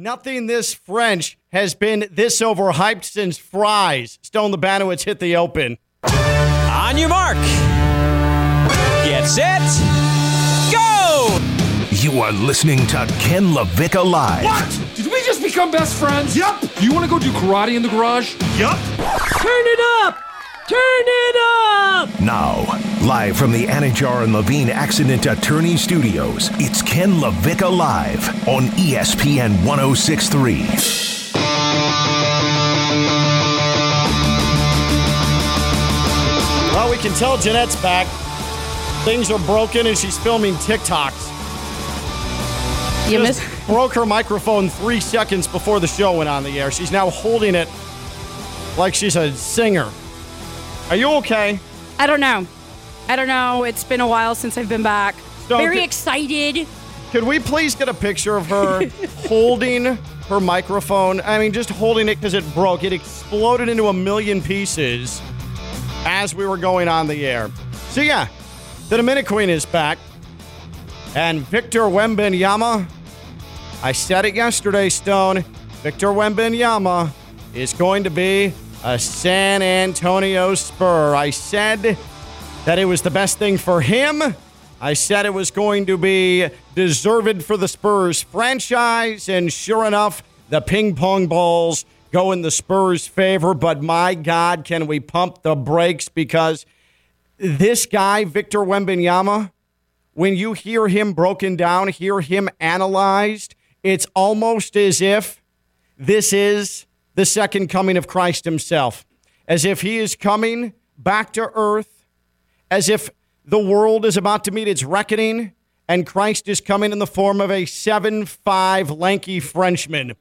Nothing this French has been this overhyped since fries. Stone Lebanowitz hit the open. On your mark. Get set. Go! You are listening to Ken LaVicka Live. What? Did we just become best friends? Yep. Do you want to go do karate in the garage? Yup. Turn it up! Turn it up! Now, live from the Anidjar and Levine Accident Attorney Studios, it's Ken LaVicka Live on ESPN 1063. Well, we can tell Jeanette's back. Things are broken and she's filming TikToks. You Just miss. broke her microphone three seconds before the show went on the air. She's now holding it like she's a singer. Are you okay? I don't know. I don't know. It's been a while since I've been back. Don't Very get- excited. Could we please get a picture of her holding her microphone? I mean, just holding it because it broke. It exploded into a million pieces as we were going on the air. So, yeah, the Dominican Queen is back. And Victor Wembanyama, I said it yesterday, Stone. Victor Wembanyama is going to be a San Antonio Spur. I said that it was the best thing for him. I said it was going to be deserved for the Spurs franchise, and sure enough, the ping pong balls go in the Spurs' favor. But my God, can we pump the brakes because this guy, Victor Wembanyama, when you hear him broken down, hear him analyzed, it's almost as if this is the second coming of Christ himself, as if he is coming back to earth, as if the world is about to meet its reckoning, and Christ is coming in the form of a 7 5 lanky Frenchman.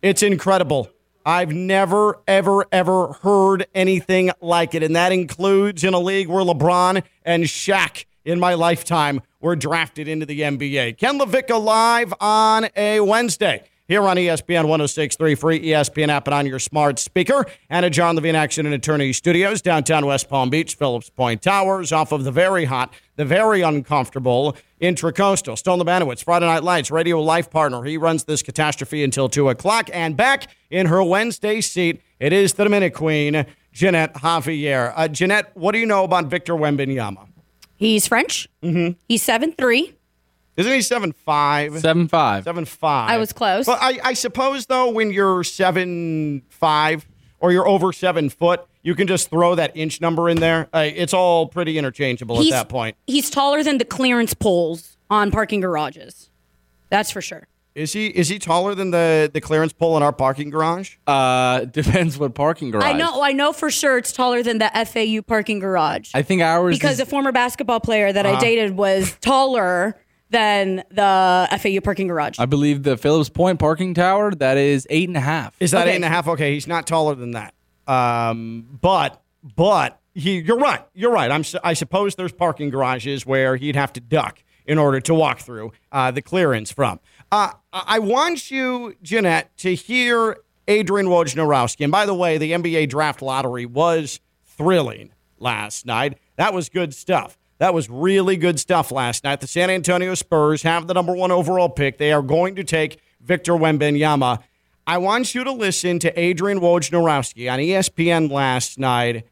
It's incredible. I've never, ever, ever heard anything like it. And that includes in a league where LeBron and Shaq in my lifetime were drafted into the NBA. Ken LaVicka live on a Wednesday here on ESPN 1063, free ESPN app and on your smart speaker. And a John Levine Action and Attorney Studios, downtown West Palm Beach, Phillips Point Towers, off of the very hot, the very uncomfortable Intracoastal. Stone Lebanowitz, Friday Night Lights, radio life partner. He runs this catastrophe until 2 o'clock. And back in her Wednesday seat, it is the Dominican Queen, Jeanette Javier. Uh, Jeanette, what do you know about Victor Wembanyama? He's French. Mm-hmm. He's seven three. Isn't he seven five? Seven five. Seven five. I was close. But I, I suppose though, when you're seven five or you're over seven foot, you can just throw that inch number in there. Uh, it's all pretty interchangeable He's, at that point. He's taller than the clearance poles on parking garages. That's for sure. Is he is he taller than the the clearance pole in our parking garage? Uh, depends what parking garage. I know. I know for sure it's taller than the FAU parking garage. I think ours because is, a former basketball player that Uh-huh. I dated was taller than the FAU parking garage. I believe the Phillips Point parking tower that is eight and a half. Is that Okay. eight and a half? Okay, he's not taller than that. Um, but but he, you're right. You're right. I'm. su- I suppose there's parking garages where he'd have to duck in order to walk through uh, the clearance from. Uh, I I want you, Jeanette, to hear Adrian Wojnarowski. And by the way, the NBA draft lottery was thrilling last night. That was good stuff. That was really good stuff last night. The San Antonio Spurs have the number one overall pick. They are going to take Victor Wembanyama. I want you to listen to Adrian Wojnarowski on ESPN last night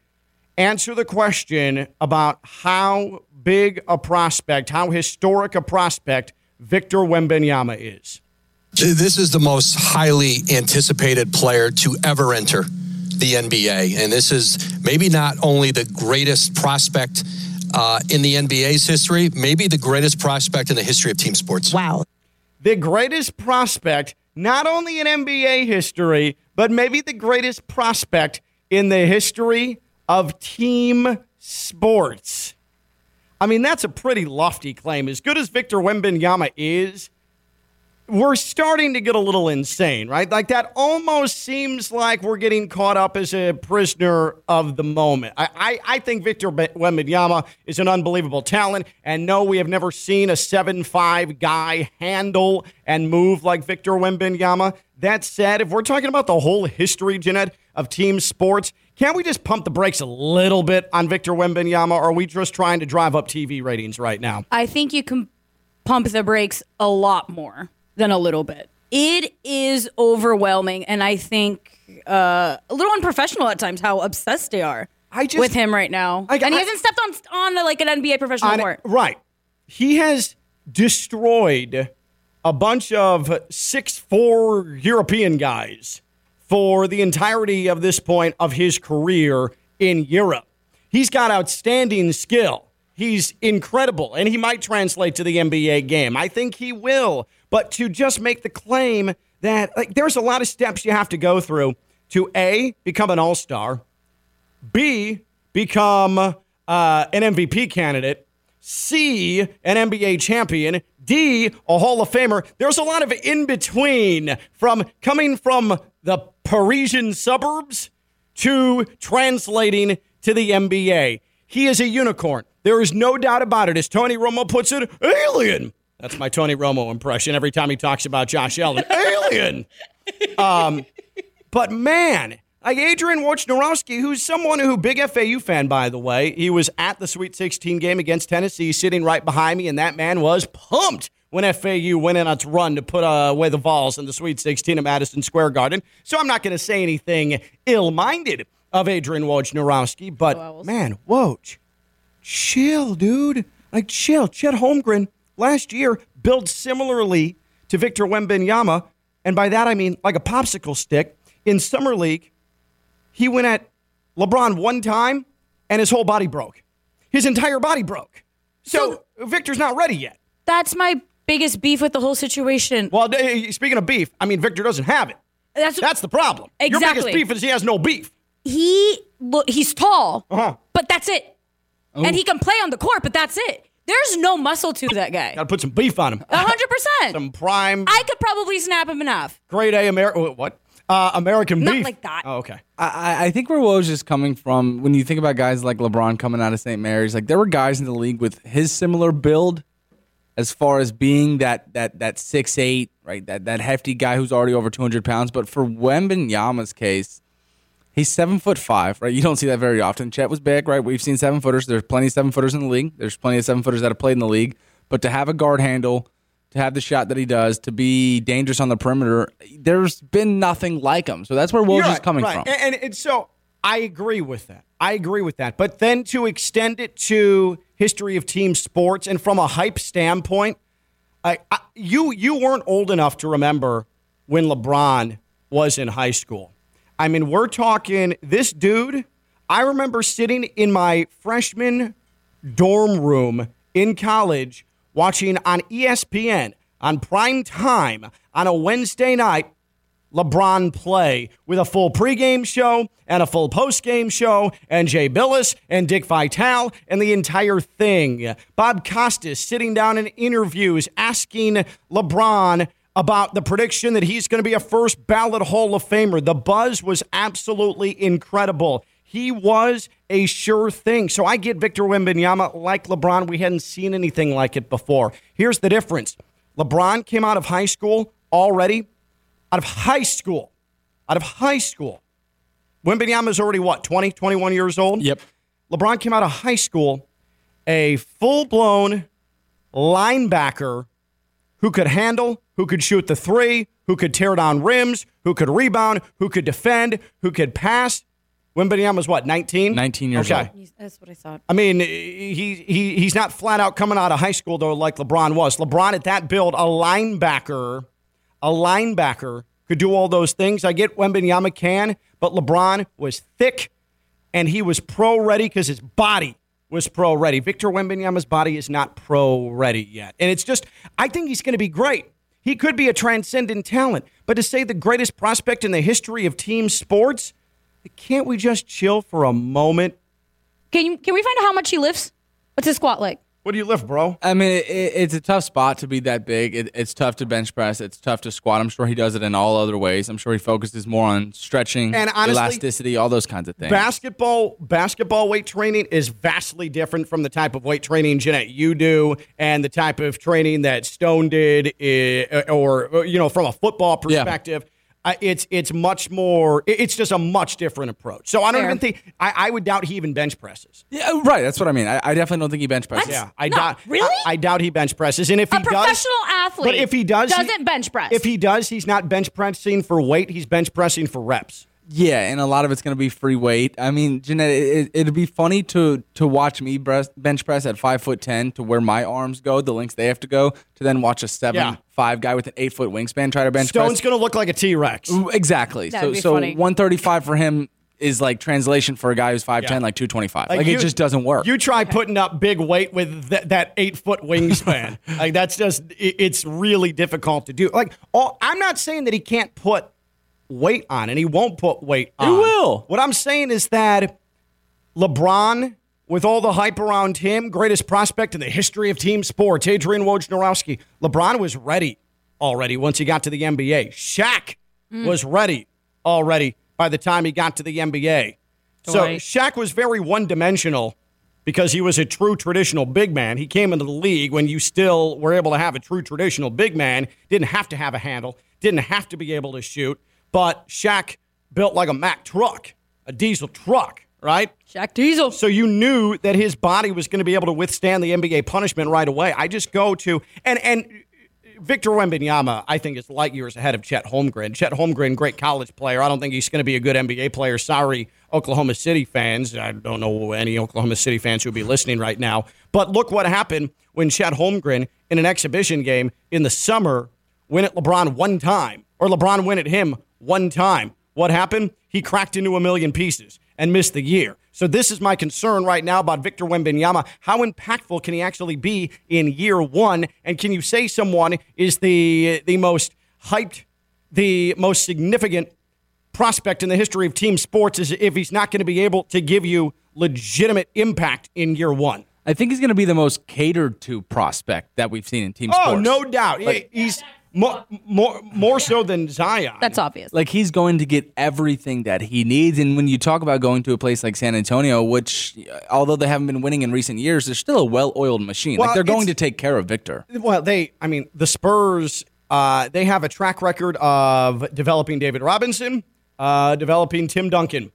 answer the question about how big a prospect, how historic a prospect Victor Wembanyama is. This is the most highly anticipated player to ever enter the NBA. And this is maybe not only the greatest prospect uh, in the NBA's history, maybe the greatest prospect in the history of team sports. Wow. The greatest prospect, not only in NBA history, but maybe the greatest prospect in the history of team sports. I mean, that's a pretty lofty claim. As good as Victor Wembanyama is, we're starting to get a little insane, right? Like that almost seems like we're getting caught up as a prisoner of the moment. I, I, I think Victor Wembanyama is an unbelievable talent, and no, we have never seen a seven-five guy handle and move like Victor Wembanyama. That said, if we're talking about the whole history, Jeanette, of team sports, can't we just pump the brakes a little bit on Victor Wembanyama, or are we just trying to drive up TV ratings right now? I think you can pump the brakes a lot more than a little bit. It is overwhelming, and I think uh, a little unprofessional at times how obsessed they are just- with him right now. I- and he I- hasn't stepped on on like an NBA professional On- court. right. He has destroyed a bunch of six four European guys for the entirety of this point of his career in Europe. He's got outstanding skill. He's incredible, and he might translate to the NBA game. I think he will. But to just make the claim that like there's a lot of steps you have to go through to A, become an all-star, B, become uh, an MVP candidate, C, an NBA champion, D, a Hall of Famer. There's a lot of in between from coming from the Parisian suburbs to translating to the NBA. He is a unicorn. There is no doubt about it. As Tony Romo puts it, alien. That's my Tony Romo impression every time he talks about Josh Allen. alien. Um, but man, like Adrian Wojnarowski, who's someone who, big FAU fan, by the way, he was at the Sweet 16 game against Tennessee, sitting right behind me, and that man was pumped when FAU went in on its run to put uh, away the Vols in the Sweet 16 at Madison Square Garden. So I'm not going to say anything ill minded of Adrian Wojnarowski, but man, Woj, chill, dude. Like, chill. Chet Holmgren last year built similarly to Victor Wembanyama, and by that I mean like a popsicle stick. In Summer League, he went at LeBron one time, and his whole body broke. His entire body broke. So, Victor's not ready yet. That's my biggest beef with the whole situation. Well, speaking of beef, I mean, Victor doesn't have it. That's That's the problem. Exactly. Your Exactly. biggest beef is he has no beef. he he's tall, Uh-huh. but that's it. And he can play on the court, but that's it. There's no muscle to that guy. Got to put some beef on him. A hundred percent. Some prime, I could probably snap him enough. grade A American. What? Uh, American Not beef. like that. Oh, okay. I, I think where Woj is coming from, when you think about guys like LeBron coming out of St. Mary's, like there were guys in the league with his similar build, as far as being that that that six eight, right, that that hefty guy who's already over two hundred pounds. But for Wembanyama's case, he's seven foot five, right? You don't see that very often. Chet was big, right? We've seen seven footers. There's plenty of seven footers in the league. There's plenty of seven footers that have played in the league. But to have a guard handle, to have the shot that he does, to be dangerous on the perimeter, there's been nothing like him. So that's where Woj You're is coming right. from. And, and, and so I agree with that. I agree with that. But then to extend it to history of team sports and from a hype standpoint, I, I, you you weren't old enough to remember when LeBron was in high school. I mean, we're talking this dude. I remember sitting in my freshman dorm room in college watching on ESPN on prime time on a Wednesday night LeBron play with a full pregame show and a full postgame show, and Jay Bilas and Dick Vitale and the entire thing. Bob Costas sitting down in interviews asking LeBron about the prediction that he's going to be a first ballot Hall of Famer. The buzz was absolutely incredible. He was a sure thing. So I get Victor Wembanyama like LeBron. We hadn't seen anything like it before. Here's the difference LeBron came out of high school already out of high school, out of high school. Wembanyama's already what, 20, 21 years old? Yep. LeBron came out of high school a full blown linebacker who could handle, who could shoot the three, who could tear down rims, who could rebound, who could defend, who could pass. Wembanyama's what, 19? 19 years okay. old. That's what I thought. I mean, he, he he's not flat out coming out of high school though, like LeBron was. LeBron at that build, a linebacker, a linebacker could do all those things. I get Wembanyama can, but LeBron was thick, and he was pro ready because his body was pro ready. Victor Wembanyama's body is not pro ready yet, and it's just I think he's going to be great. He could be a transcendent talent, but to say the greatest prospect in the history of team sports, can't we just chill for a moment? Can you can we find out how much he lifts? What's his squat like? What do you lift, bro? I mean, it, it- it's a tough spot to be that big. It, it's tough to bench press. It's tough to squat. I'm sure he does it in all other ways. I'm sure he focuses more on stretching, And honestly, elasticity, all those kinds of things. Basketball basketball weight training is vastly different from the type of weight training Jeanette you do and the type of training that Stone did, eh, or, you know, from a football perspective. Uh, it's it's much more. It's just a much different approach. So I don't Fair. even think I, I would doubt he even bench presses. Yeah, oh, right. That's what I mean. I, I definitely don't think he bench presses. Yeah, I No, doubt. really? I, I doubt he bench presses. And if A he does, professional athlete but if he does, doesn't bench press. If he does, he's not bench pressing for weight. He's bench pressing for reps. Yeah, and a lot of it's going to be free weight. I mean, Jeanette, it, it'd be funny to to watch me breast, bench press at five foot ten to where my arms go, the lengths they have to go, to then watch a seven Yeah. five guy with an eight foot wingspan try to bench press. Stone's press. going to look like a T Rex. Exactly. That'd so be so funny. one thirty five for him is like translation for a guy who's five ten, Yeah. like two twenty five. Like, you- it just doesn't work. You try putting up big weight with th- that eight foot wingspan. like that's just it- it's really difficult to do. Like all, I'm not saying that he can't put weight on, and he won't put weight on. He will. What I'm saying is that LeBron, with all the hype around him, greatest prospect in the history of team sports, Adrian Wojnarowski. LeBron was ready already once he got to the NBA. Shaq mm. was ready already by the time he got to the NBA. So Dwight. Shaq was very one dimensional because he was a true traditional big man. He came into the league when you still were able to have a true traditional big man, didn't have to have a handle, didn't have to be able to shoot, but Shaq built like a Mack truck, a diesel truck, right? Shaq Diesel. So you knew that his body was going to be able to withstand the NBA punishment right away. I just go to and and Victor Wembanyama, I think, is light years ahead of Chet Holmgren. Chet Holmgren, great college player. I don't think he's going to be a good NBA player. Sorry, Oklahoma City fans. I don't know any Oklahoma City fans who would be listening right now. But look what happened when Chet Holmgren, in an exhibition game in the summer, went at LeBron one time, or LeBron went at him one time. What happened? He cracked into a million pieces and missed the year. So this is my concern right now about Victor Wembanyama. How impactful can he actually be in year one? And can you say someone is the the most hyped, the most significant prospect in the history of team sports is if he's not going to be able to give you legitimate impact in year one? I think he's going to be the most catered to prospect that we've seen in team sports. Oh, sports. no doubt. He- he's more, more, more so than Zion. That's obvious. like he's going to get everything that he needs. And when you talk about going to a place like San Antonio, which uh, although they haven't been winning in recent years, they're still a well-oiled machine. Well, like they're going to take care of Victor. Well, they, I mean, the Spurs, uh, they have a track record of developing David Robinson, uh, developing Tim Duncan.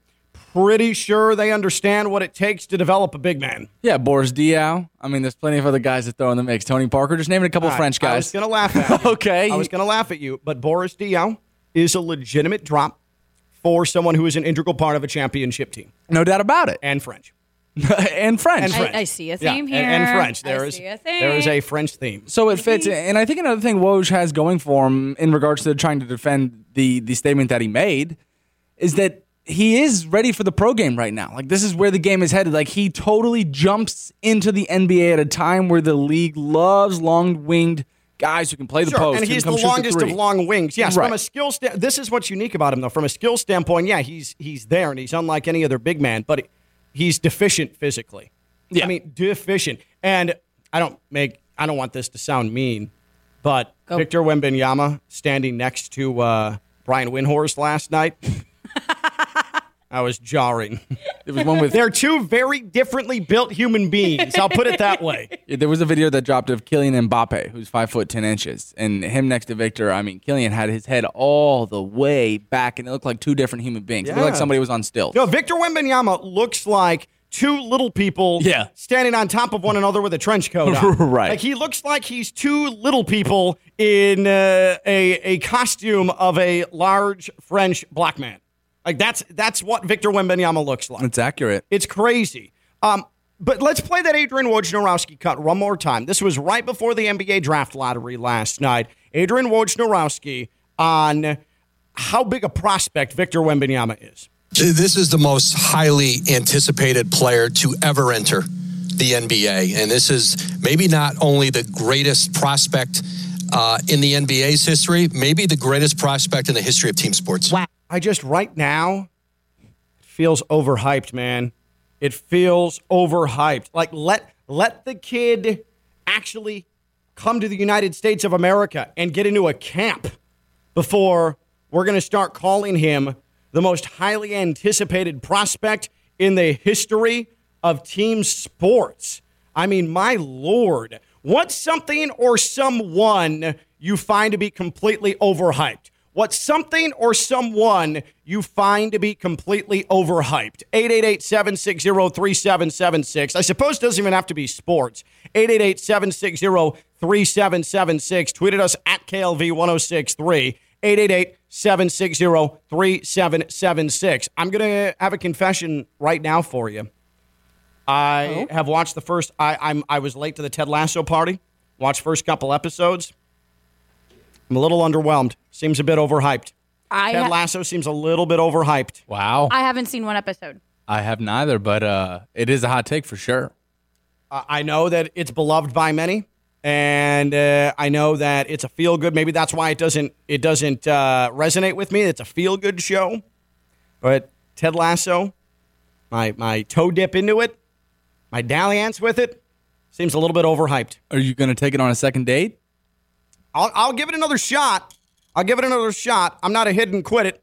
Pretty sure they understand what it takes to develop a big man. Yeah, Boris Diaw. I mean, there's plenty of other guys that throw in the mix. Tony Parker, just naming a couple All right, French guys. I was going to laugh at you. Okay. I was going to laugh at you, but Boris Diaw is a legitimate drop for someone who is an integral part of a championship team no doubt about it. and French. and French. And I- French. I see a Yeah, theme and- And, here. French. I There is see a there is a French theme. So it fits, and I think another thing Woj has going for him in regards to trying to defend the the statement that he made is that he is ready for the pro game right now. Like this is where the game is headed. Like he totally jumps into the NBA at a time where the league loves long winged guys who can play the Sure, post. and he's can the come shoot longest of long wings. Yes, Right. from a skill sta- this is what's unique about him though. From a skill standpoint, yeah, he's he's there and he's unlike any other big man, but he's deficient physically. Yeah. I mean, deficient. And I don't make I don't want this to sound mean, but Go. Victor Wembanyama standing next to uh, Brian Windhorst last night. I was jarring. There was one with They're two very differently built human beings. I'll put it that way. There was a video that dropped of Kylian Mbappe, who's five foot ten inches, and him next to Victor. I mean, Kylian had his head all the way back, and it looked like two different human beings. It looked like somebody was on stilts. No, Victor Wembanyama looks like two little people Yeah. standing on top of one another with a trench coat on. Right. Like he looks like he's two little people in uh, a a costume of a large French black man. Like that's that's what Victor Wembanyama looks like. It's accurate. It's crazy. Um, but let's play that Adrian Wojnarowski cut one more time. This was right before the NBA draft lottery last night. Adrian Wojnarowski on how big a prospect Victor Wembanyama is. This is the most highly anticipated player to ever enter the NBA. And this is maybe not only the greatest prospect uh, in the NBA's history, maybe the greatest prospect in the history of team sports. I just right now it feels overhyped, man. It feels overhyped. Like let let the kid actually come to the United States of America and get into a camp before we're going to start calling him the most highly anticipated prospect in the history of team sports. I mean, my lord, what's something or someone you find to be completely overhyped? What's something or someone you find to be completely overhyped? 888 760 3776. I suppose it doesn't even have to be sports. 888 760 3776. Tweeted us at KLV 1063. 888 760 3776. I'm going to have a confession right now for you. I oh. have watched the first. I, I'm. I was late to the Ted Lasso party. Watched first couple episodes. I'm a little underwhelmed. Seems a bit overhyped. I Ted ha- Lasso seems a little bit overhyped. Wow. I haven't seen one episode. I have neither, but uh, it is a hot take for sure. Uh, I know that it's beloved by many, and uh, I know that it's a feel good. Maybe that's why it doesn't. It doesn't uh, resonate with me. It's a feel good show, but Ted Lasso, my my toe dip into it, my dalliance with it, seems a little bit overhyped. Are you going to take it on a second date? I'll, I'll give it another shot. I'll give it another shot. I'm not a hit and quit it,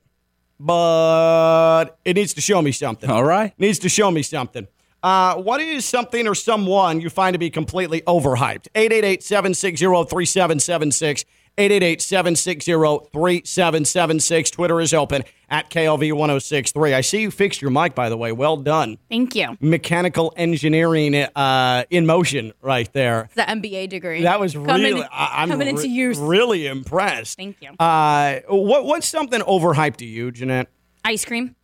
but it needs to show me something. All right. Needs to show me something. Uh, what is something or someone you find to be completely overhyped? 888 760 3776. 888 760 3776. Twitter is open at KLV 1063. I see you fixed your mic, by the way. Well done. Thank you. Mechanical engineering uh, in motion right there. The MBA degree. That was coming, really. I, am coming into re- use. Really impressed. Thank you. Uh, what what's something overhyped to you, Jeanette? Ice cream.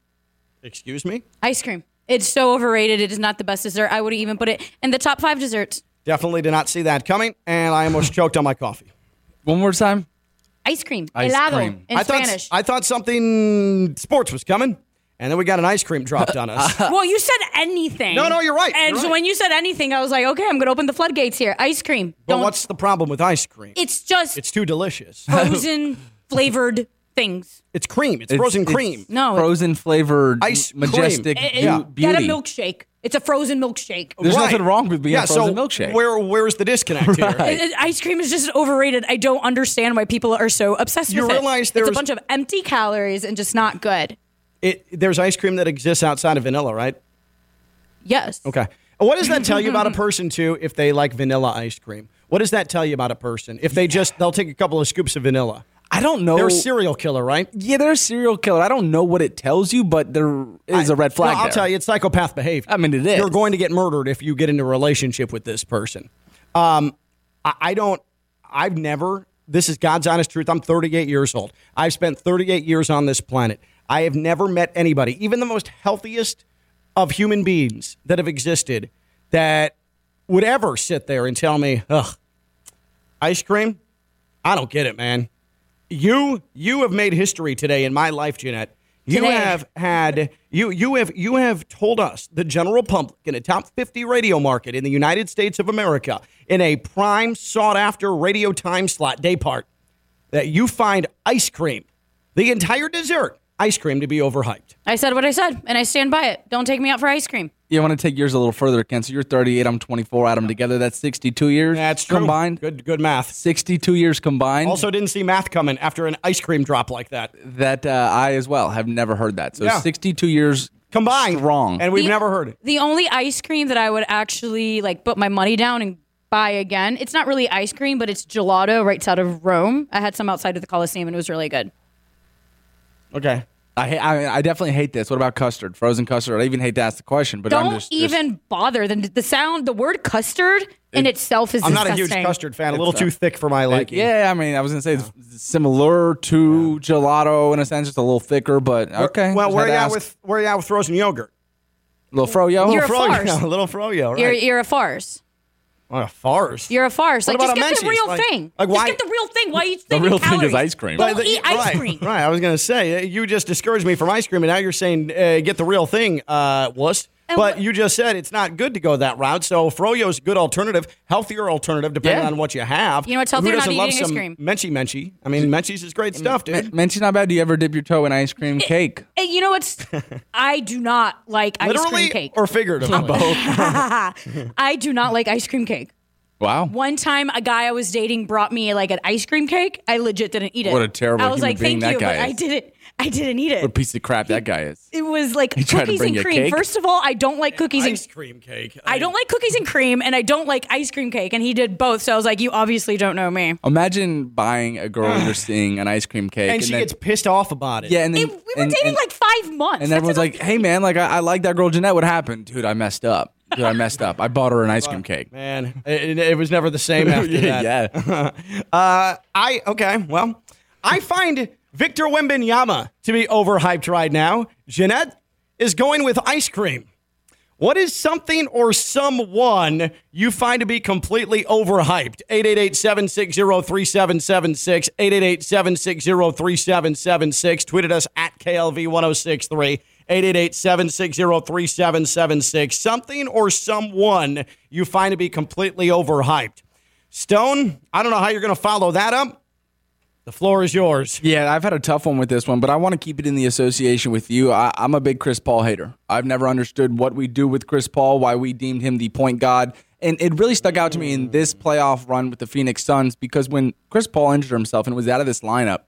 Excuse me. Ice cream. It's so overrated. It is not the best dessert. I would even put it in the top five desserts. Definitely did not see that coming, and I almost choked on my coffee. One more time. Ice cream. Ice Helado cream. in I thought Spanish. I thought something sports was coming, and then we got an ice cream dropped on us. well, you said anything. No, no, you're right. And You're so right. when you said anything, I was like, okay, I'm going to open the floodgates here. Ice cream. but Don't. what's the problem with ice cream? it's just It's too delicious. frozen flavored things. It's cream. It's frozen It's- cream. it's No, frozen flavored, Ice cream. majestic It- it- beau- beauty. Get a milkshake. It's a frozen milkshake. There's Right. nothing wrong with being yeah, a frozen so milkshake. Where where's the disconnect? Right. It- it- Ice cream is just overrated. I don't understand why people are so obsessed You with it. You realize it's a bunch of empty calories and just not good. It, there's ice cream that exists outside of vanilla, right? Yes. Okay. What does that tell you about a person too? If they like vanilla ice cream, what does that tell you about a person? If they just they'll take a couple of scoops of vanilla, I don't know. they're a serial killer, right? yeah, they're a serial killer. I don't know what it tells you, but there is a red flag. No, I'll there. tell you, it's psychopath behavior. I mean, it is. You're going to get murdered if you get into a relationship with this person. Um, I, I don't. I've never. This is God's honest truth. I'm 38 years old. I've spent 38 years on this planet. I have never met anybody, even the most healthiest of human beings that have existed, that would ever sit there and tell me, "Ugh, ice cream." I don't get it, man. You you have made history today in my life, Jeanette. You Today. have had you you have you have told us the general public in a top 50 radio market in the United States of America in a prime sought after radio time slot day part that you find ice cream, the entire dessert, ice cream to be overhyped. I said what I said, and I stand by it. Don't take me out for ice cream. You want to take yours a little further, Ken. So you're 38, I'm 24. Add them together. That's 62 years That's true. combined. Good good math. 62 years combined. Also didn't see math coming after an ice cream drop like that. that uh, I as well have never heard that. So Yeah. 62 years Combined. wrong, And we've The- never heard it. The only ice cream that I would actually like put my money down and buy again. It's not really ice cream, but it's gelato right out of Rome. I had some outside of the Coliseum and it was really good. Okay. I, ha- I I definitely hate this. What about custard? Frozen custard. I even hate to ask the question, but I'm Don't just just- even bother. The, the sound, the word custard in itself is I'm not a disgusting. huge custard fan. A little It's, too uh, thick for my liking. yeah, I mean, I was gonna say it's similar to gelato in a sense, just a little thicker, but okay. Well, just where had you at ask. with where you at with frozen yogurt? little froyo? You're a Froyo, farce. a little froyo, right? You're, you're a farce. What a farce. You're a farce. What like, just about a get the real Like- thing. like just why- get the real thing. Why are you The thinking real thing is ice cream. Don't Like, eat ice right, cream. Right. I was going to say, uh, you just discouraged me from ice cream, and now you're saying uh, get the real thing, uh, wuss. And But what- you just said it's not good to go that route. So Froyo's a good alternative, healthier alternative, depending Yeah. on what you have. You know what's Who healthier? Not doesn't love eating ice some cream. Menchie Menchie. I mean, Menchie's is great stuff, dude. Mention's not bad. Do you ever dip your toe in ice cream cake? Hey, you know what's? I do not like ice Literally cream cake. or figuratively? Both. I do not like ice cream cake. Wow. One time, a guy I was dating brought me like an ice cream cake. I legit didn't eat it. What a terrible I was like, "Thank you," but I didn't. I didn't eat it. What a piece of crap that guy is. It was like tried cookies and cream. cake? First of all, I don't like cookies and Ice cream cake. I don't like cookies and cream, and I don't like ice cream cake. And he did both, so I was like, "You obviously don't know me." Imagine buying a girl you're seeing an ice cream cake, And she then- gets pissed off about it. yeah, and then It- we were and- dating and- like five months, and That's everyone's like, "Hey, man, like I, I like that girl Jeanette. What happened, dude? I messed up. Dude, I messed up. I bought her an ice cream cake. Man, it, it was never the same after that. yeah. Uh, I okay. Well, I find Victor Wembanyama to be overhyped right now. Jeanette is going with ice cream. What is something or someone you find to be completely overhyped? 888-760-3776, 888-760-3776. Tweeted us at KLV1063, 888-760-3776. Something or someone you find to be completely overhyped. Stone, I don't know how you're going to follow that up. The floor is yours. Yeah, I've had a tough one with this one, but I want to keep it in the association with you. I, I'm a big Chris Paul hater. I've never understood what we do with Chris Paul, why we deemed him the point god. And it really stuck out to me in this playoff run with the Phoenix Suns because when Chris Paul injured himself and was out of this lineup,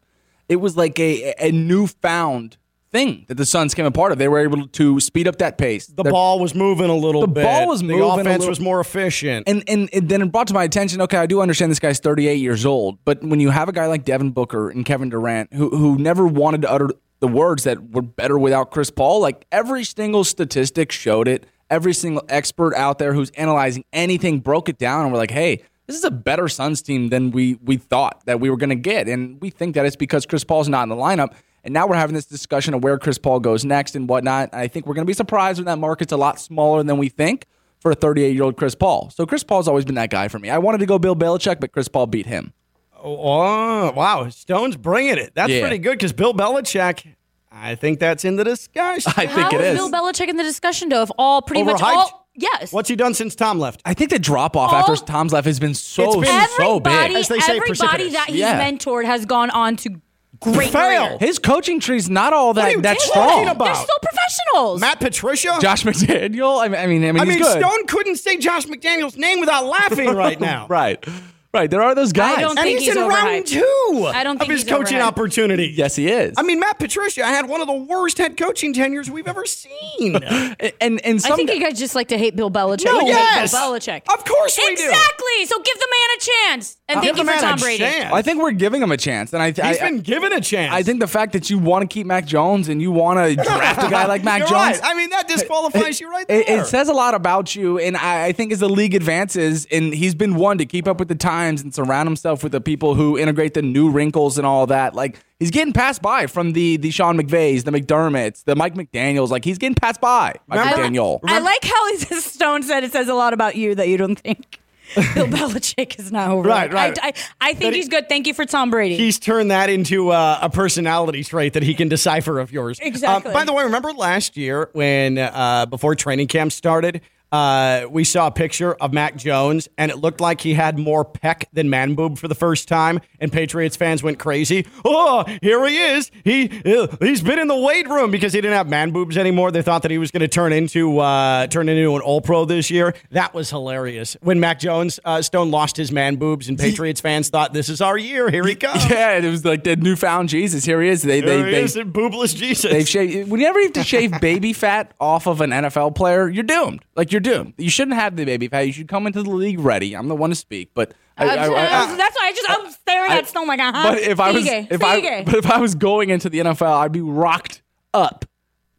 it was like a, a newfound thing that the Suns came a part of. They were able to speed up that pace. The ball was moving a little bit. The bit. ball was moving The offense little- was more efficient. and, and and then it brought to my attention. Okay, I do understand this guy's 38 years old, but when you have a guy like Devin Booker and Kevin Durant, who who never wanted to utter the words that were better without Chris Paul, like every single statistic showed it. Every single expert out there who's analyzing anything broke it down, and we're like, hey. This is a better Suns team than we we thought that we were going to get, and we think that it's because Chris Paul's not in the lineup. And now we're having this discussion of where Chris Paul goes next and whatnot. I think we're going to be surprised when that market's a lot smaller than we think for a 38 year old Chris Paul. So Chris Paul's always been that guy for me. I wanted to go Bill Belichick, but Chris Paul beat him. oh, oh wow. Stone's bringing it. That's Yeah. pretty good because Bill Belichick, I think that's in the discussion. I think How it is is. Bill Belichick in the discussion though? If all pretty much all yes, What's he done since Tom left? I think the drop off after Tom's left has been so It's been- so everybody, big. As they say, everybody that he's Yeah. mentored has gone on to great Fail. careers. His coaching tree's not all are that you that talking strong. about? They're still professionals. Matt Patricia? Josh McDaniel. I mean, I mean, I mean, I he's mean, good. Stone couldn't say Josh McDaniel's name without laughing right now. right, right. There are those guys. I don't And think he's, he's in round overhyped. two I don't of his he's coaching overhyped. opportunity. yes, he is. I mean, Matt Patricia I had one of the worst head coaching tenures we've ever seen. and and some I think you guys just like to hate Bill Belichick. No, You hate yes. Bill Belichick. Of course we do. Exactly. So give the man a chance. And Give thank you the for man Tom Brady. chance. I think we're giving him a chance, and I, He's I, been given a chance. I think the fact that you want to keep Mac Jones and you want to draft a guy like Mac You're Jones, right. I mean, that disqualifies you right there. It, it says a lot about you, and I, I think as the league advances, and he's been one to keep up with the times and surround himself with the people who integrate the new wrinkles and all that. Like he's getting passed by from the the Sean McVays, the McDermotts, the Mike McDaniel's. Like he's getting passed by. Mike Remember- McDaniel. I like how Stone said it says a lot about you that you don't think Bill Belichick is not over. Right, right. I, I, I think That he- he's good. Thank you for Tom Brady. He's turned that into uh, a personality trait that he can decipher of yours. Exactly. Um, by the way, remember last year when uh, before training camp started, uh, we saw a picture of Mac Jones, and it looked like he had more peck than man boob for the first time, and Patriots fans went crazy. Oh, here he is! He uh, he's been in the weight room because he didn't have man boobs anymore. They thought that he was going to turn into uh, turn into an All Pro this year. That was hilarious when Mac Jones uh, Stone lost his man boobs, and Patriots fans thought this is our year. Here he comes. Yeah, it was like the newfound Jesus. Here he is. They they There he they, is, boobless Jesus. They've shaved. Whenever you have to shave baby fat off of an NFL player, you're doomed. Like you're doomed. You shouldn't have the baby fat. You should come into the league ready. I'm the one to speak, but I, I- I- that's why I just I'm staring I- at Stone like, uh-huh. but if I was Fige, if I but if I was going into the NFL, I'd be rocked up.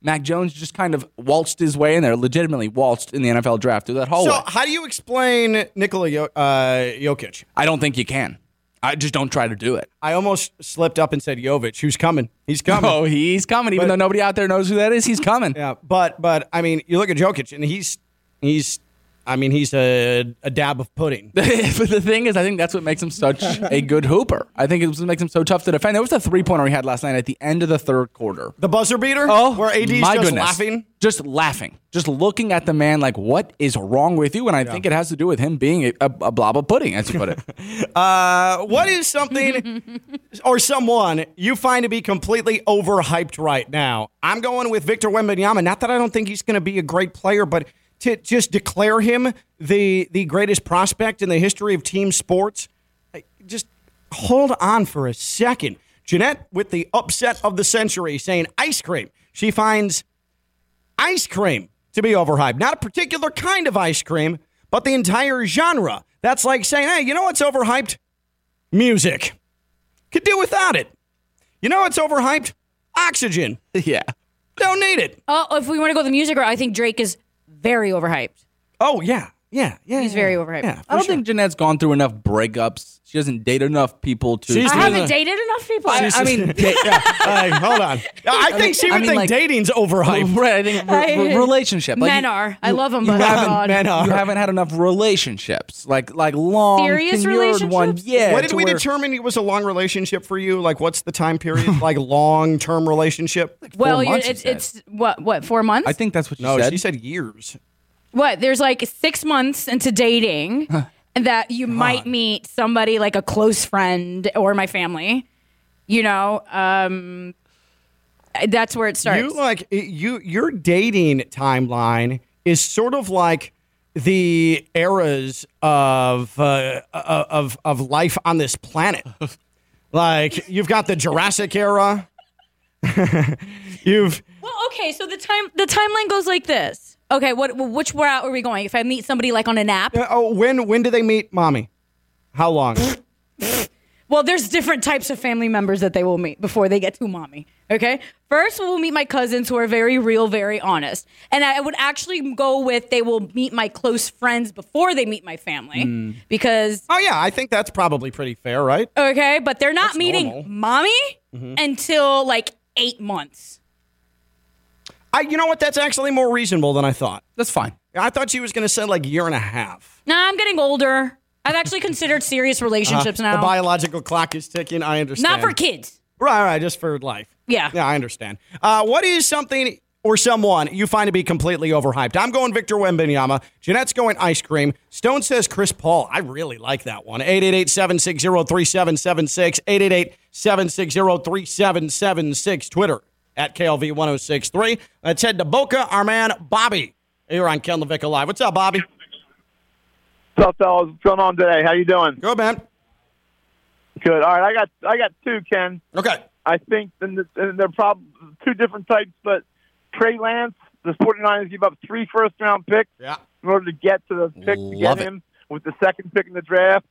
Mac Jones just kind of waltzed his way in there, legitimately waltzed in the NFL draft through that hallway. so, how do you explain Nikola Yo- uh, Jokic? I don't think you can. I just don't try to do it. I almost slipped up and said Jovic. Who's coming? He's coming. Oh, he's coming. Even But- though nobody out there knows who that is, he's coming. Yeah, but but I mean, you look at Jokic, and he's he's. I mean, he's a, a dab of pudding. but the thing is, I think that's what makes him such a good hooper. I think it makes him so tough to defend. There was a three pointer he had last night at the end of the third quarter. The buzzer beater? Oh, where AD's my just goodness. laughing? Just laughing. Just looking at the man like, what is wrong with you? And I think it has to do with him being a, a, a blob of pudding, as you put it. Uh, what is something or someone you find to be completely overhyped right now? I'm going with Victor Wembanyama. Not that I don't think he's going to be a great player, but to just declare him the the greatest prospect in the history of team sports? Just hold on for a second. Jeanette with the upset of the century saying ice cream. She finds ice cream to be overhyped. Not a particular kind of ice cream, but the entire genre. That's like saying, hey, you know what's overhyped? Music. Could do without it. You know what's overhyped? Oxygen. Yeah. Don't need it. Oh, if we want to go the music route, I think Drake is very overhyped. Oh, yeah. Yeah. Yeah. He's yeah. very overhyped. Yeah, I don't sure. think Jeanette's gone through enough breakups. She doesn't date enough people to. She's I haven't the- dated enough people. I, I mean, yeah, yeah. Hey, hold on. I think she I would mean, think like- dating's overhyped. right. I think re- re- I- relationship. Like Men you- are. I you- love 'em, you but haven't- God. Men are. You haven't had enough relationships, like like long, Serious tenured one. relationships? Yeah. what did we where- determine it was a long relationship for you? Like, what's the time period? like, long term relationship? well, four you're, months, it's, it's what what four months? I think that's what you No, said. she said years. What there's like six months into dating that you might meet somebody like a close friend or my family. You know, um, that's where it starts. You like you your dating timeline is sort of like the eras of uh, of of life on this planet. like you've got the Jurassic era. you've Well, okay, so the time the timeline goes like this. Okay, what which route are we going? If I meet somebody like on an app, uh, oh when when do they meet mommy? How long? well, there's different types of family members that they will meet before they get to mommy. Okay, first we'll meet my cousins who are very real, very honest, and I would actually go with they will meet my close friends before they meet my family because oh yeah, I think that's probably pretty fair, right? okay, but they're not meeting normal. mommy until like eight months. I you know what? That's actually more reasonable than I thought. That's fine. I thought she was going to say like year and a half. Nah, I'm getting older. I've actually considered serious relationships now. Uh-huh. The biological clock is ticking. I understand. Not for kids. Right, right, just for life. Yeah. Yeah, I understand. Uh, what is something or someone you find to be completely overhyped? I'm going Victor Wembanyama. Jeanette's going ice cream. Stone says Chris Paul. I really like that one. 888-760-3776. 888-760-3776. Twitter at KLV1063. Let's head to Boca. Our man, Bobby. Here on Ken LaVicka Live. What's up, Bobby? What's up, fellas? What's going on today? How you doing? Go, man. Good. All right, I got I got two, Ken. Okay. I think and they're probably two different types, but Trey Lance, the 49ers give up three first round picks Yeah. in order to get to the pick to get it. him with the second pick in the draft.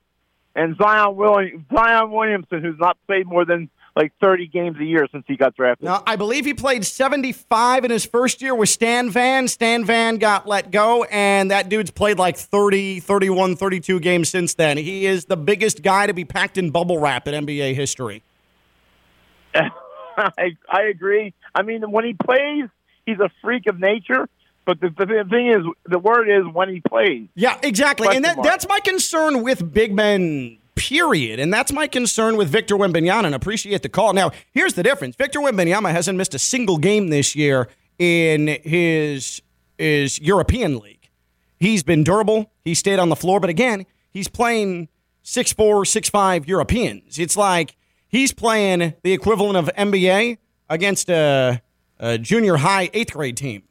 And Zion William, Zion Williamson, who's not played more than like 30 games a year since he got drafted. Now, I believe he played 75 in his first year with Stan Van. Stan Van got let go, and that dude's played like 30, 31, 32 games since then. He is the biggest guy to be packed in bubble wrap in NBA history. I, I agree. I mean, when he plays, he's a freak of nature. But the, the thing is, the word is when he plays. Yeah, exactly. Question and that, that's my concern with big men, period. And that's my concern with Victor Wembanyama, and appreciate the call. Now, here's the difference. Victor Wembanyama hasn't missed a single game this year in his, his European league. He's been durable. He stayed on the floor. But again, he's playing 6'4", 6'5", Europeans. It's like he's playing the equivalent of NBA against a, a junior high eighth grade team.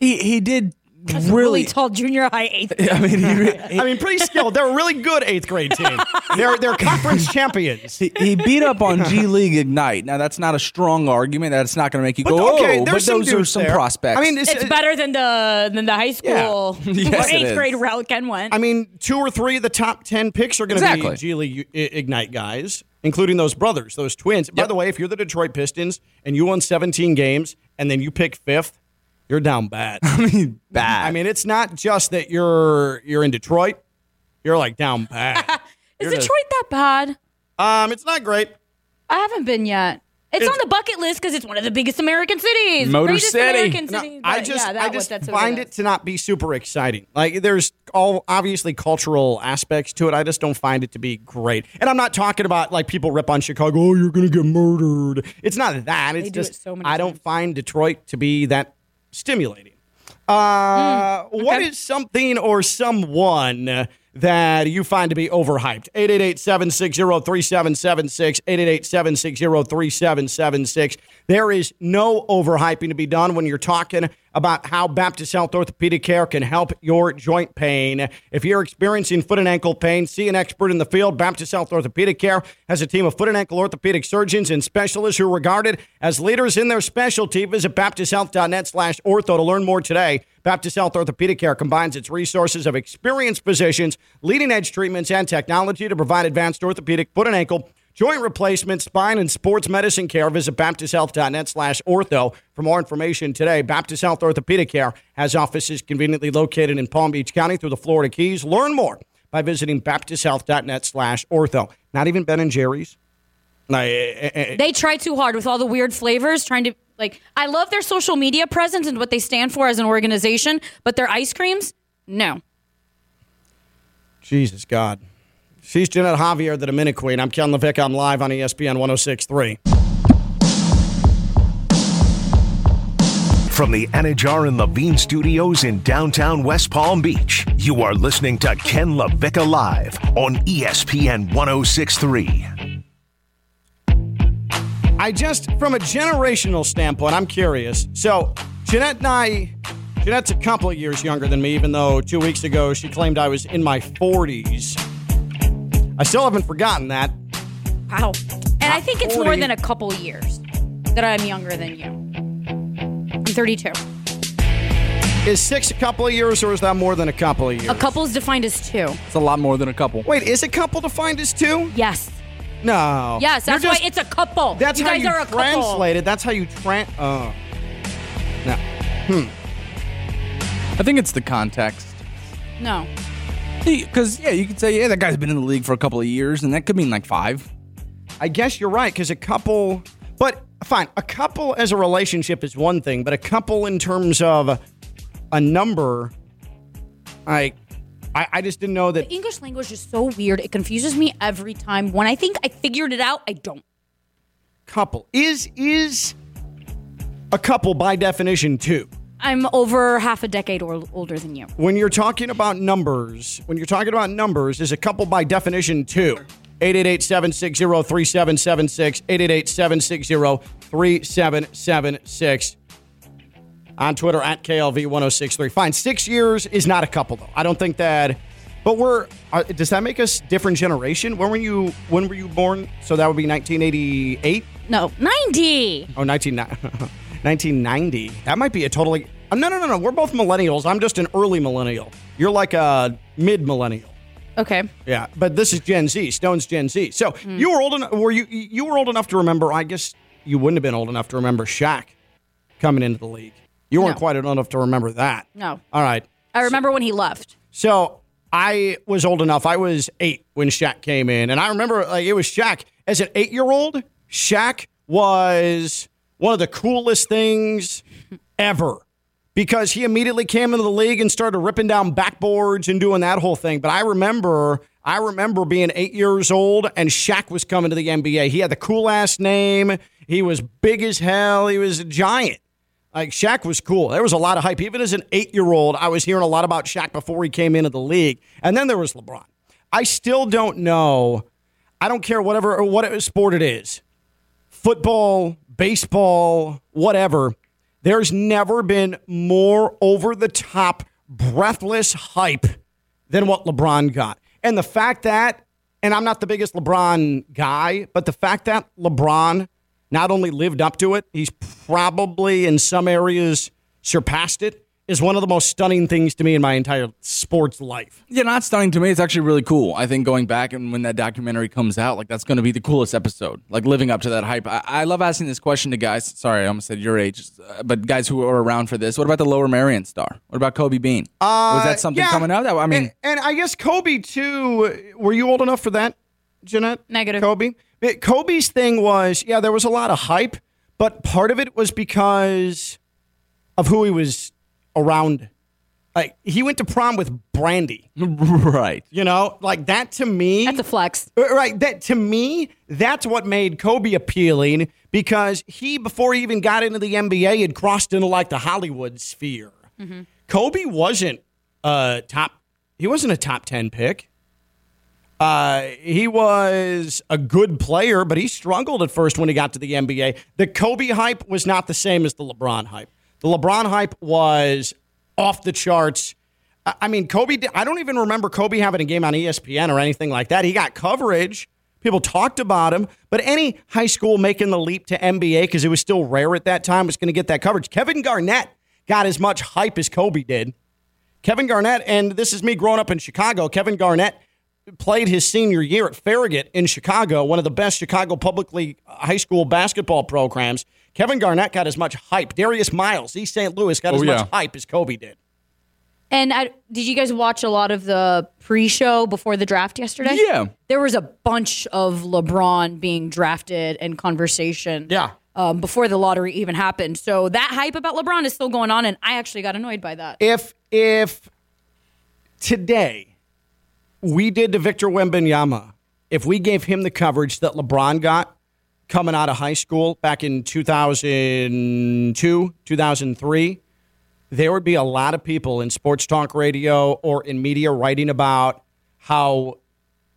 He he did That's really. really tall junior high eighth. I mean, he, re- I mean, pretty skilled. They're a really good eighth grade team. They're they're conference champions. he, he beat up on G League Ignite. Now that's not a strong argument. That's not going to make you But go. okay, oh, there's but some those are some there. prospects. I mean, it's, It's uh, better than the than the high school Yes, or it eighth is. grade route Ken went. I mean, two or three of the top ten picks are going to Exactly. be G League I- Ignite guys, including those brothers, those twins. By the way, if you're the Detroit Pistons and you won 17 games and then you pick fifth, you're down bad. I mean, bad. I mean, it's not just that you're you're in Detroit. You're like down bad. Is You're Detroit that bad? um, it's not great. I haven't been yet. It's, It's- on the bucket list because it's one of the biggest American cities. Motor Greatest City. American No, city. I But just, yeah, that I was- just that's what find is. it to not be super exciting. Like, there's all obviously cultural aspects to it. I just don't find it to be great. And I'm not talking about like people rip on Chicago. Oh, you're gonna get murdered. It's not that. It's do it just so many I don't find Detroit to be that stimulating. Uh, what is something or someone that you find to be overhyped? 888-760-3776, 888-760-3776. There is no overhyping to be done when you're talking about how Baptist Health Orthopedic Care can help your joint pain. If you're experiencing foot and ankle pain, see an expert in the field. Baptist Health Orthopedic Care has a team of foot and ankle orthopedic surgeons and specialists who are regarded as leaders in their specialty. Visit baptisthealth.net slash ortho to learn more today. Baptist Health Orthopedic Care combines its resources of experienced physicians, leading edge treatments, and technology to provide advanced orthopedic foot and ankle Joint replacement, spine, and sports medicine care. Visit baptisthealth.net slash ortho for more information today. Baptist Health Orthopedic Care has offices conveniently located in Palm Beach County through the Florida Keys. Learn more by visiting baptisthealth.net slash ortho. Not even Ben and Jerry's. Like, eh, eh, They try too hard with all the weird flavors, trying to like. I love their social media presence and what they stand for as an organization, but their ice creams, no. Jesus God. She's Jeanette Javier, the Dominic Queen. I'm Ken LaVicka. I'm live on ESPN 1063. From the Anidjar and Levine studios in downtown West Palm Beach, you are listening to Ken LaVicka Live on ESPN 1063. I just, from a generational standpoint, I'm curious. So, Jeanette and I, Jeanette's a couple of years younger than me, even though two weeks ago she claimed I was in my 40s. I still haven't forgotten that. Wow. And I think it's more than a couple years that I'm younger than you. I'm 32. Is six a couple of years, or is that more than a couple of years? A couple is defined as two. It's a lot more than a couple. Wait, is a couple defined as two? Yes. No. Yes, You're that's just- why it's a couple. That's you how guys you are a couple. translate it. That's how you tran. Oh. No. Hmm. I think it's the context. No. Because, yeah, you could say, yeah, that guy's been in the league for a couple of years, and that could mean like five. I guess you're right because a couple, but fine, a couple as a relationship is one thing, but a couple in terms of a number, I, I, I just didn't know that. The English language is so weird. It confuses me every time. When I think I figured it out, I don't. Couple is is a couple by definition two. I'm over half a decade or older than you. When you're talking about numbers, when you're talking about numbers, is a couple by definition two. 888-760-3776, 888-760-3776. On Twitter at KLV1063. Fine, six years is not a couple though. I don't think that. But we're. Uh, does that make us different generation? When were you? When were you born? So that would be 1988. No, 90. Oh, 19, 1990. That might be a totally. uh, No, no, no, no. We're both millennials. I'm just an early millennial. You're like a mid millennial. Okay. Yeah, but this is Gen Z. Stone's Gen Z. So you were old enough. Were you? You were old enough to remember? I guess you wouldn't have been old enough to remember Shaq coming into the league. You weren't No. quite old enough to remember that. No. All right. I remember when he left. So I was old enough. I was eight when Shaq came in, and I remember like it was Shaq as an eight-year-old. Shaq was one of the coolest things ever because he immediately came into the league and started ripping down backboards and doing that whole thing. But I remember, I remember being eight years old and Shaq was coming to the NBA. He had the cool ass name. He was big as hell. He was a giant. Like Shaq was cool. There was a lot of hype. Even as an eight year old, I was hearing a lot about Shaq before he came into the league. And then there was LeBron. I still don't know. I don't care whatever or what sport it is. Football, baseball, whatever. There's never been more over the top, breathless hype than what LeBron got. And the fact that, and I'm not the biggest LeBron guy, but the fact that LeBron not only lived up to it, he's probably in some areas surpassed it, is one of the most stunning things to me in my entire sports life. Yeah, not stunning to me. It's actually really cool. I think going back and when that documentary comes out, like that's going to be the coolest episode. Like living up to that hype. I, I love asking this question to guys. Sorry, I almost said your age, uh, but guys who are around for this. What about the Lower Merion star? What about Kobe Bean? Was that something Uh, yeah. coming out? That I mean, and, and I guess Kobe too. Were you old enough for that, Jeanette? Negative. Kobe. But Kobe's thing was, yeah, there was a lot of hype, but part of it was because of who he was around. Like he went to prom with Brandy. right. You know, like that to me. That's a flex. Uh, Right. That to me, that's what made Kobe appealing because he, before he even got into the NBA, had crossed into like the Hollywood sphere. Kobe wasn't a top. He wasn't a top ten pick. Uh, he was a good player, but he struggled at first when he got to the NBA. The Kobe hype was not the same as the LeBron hype. The LeBron hype was off the charts. I mean, Kobe, I don't even remember Kobe having a game on ESPN or anything like that. He got coverage. People talked about him, but any high school making the leap to NBA because it was still rare at that time was going to get that coverage. Kevin Garnett got as much hype as Kobe did. Kevin Garnett, and this is me growing up in Chicago. Kevin Garnett played his senior year at Farragut in Chicago, one of the best Chicago publicly high school basketball programs. Kevin Garnett got as much hype. Darius Miles, East St. Louis, got Oh, as yeah. much hype as Kobe did. And I, did you guys watch a lot of the pre-show before the draft yesterday? Yeah. There was a bunch of LeBron being drafted and conversation. Yeah. Um, before the lottery even happened. So that hype about LeBron is still going on, and I actually got annoyed by that. If if today we did to Victor Wembanyama, if we gave him the coverage that LeBron got coming out of high school back in 2002, 2003, there would be a lot of people in sports talk radio or in media writing about how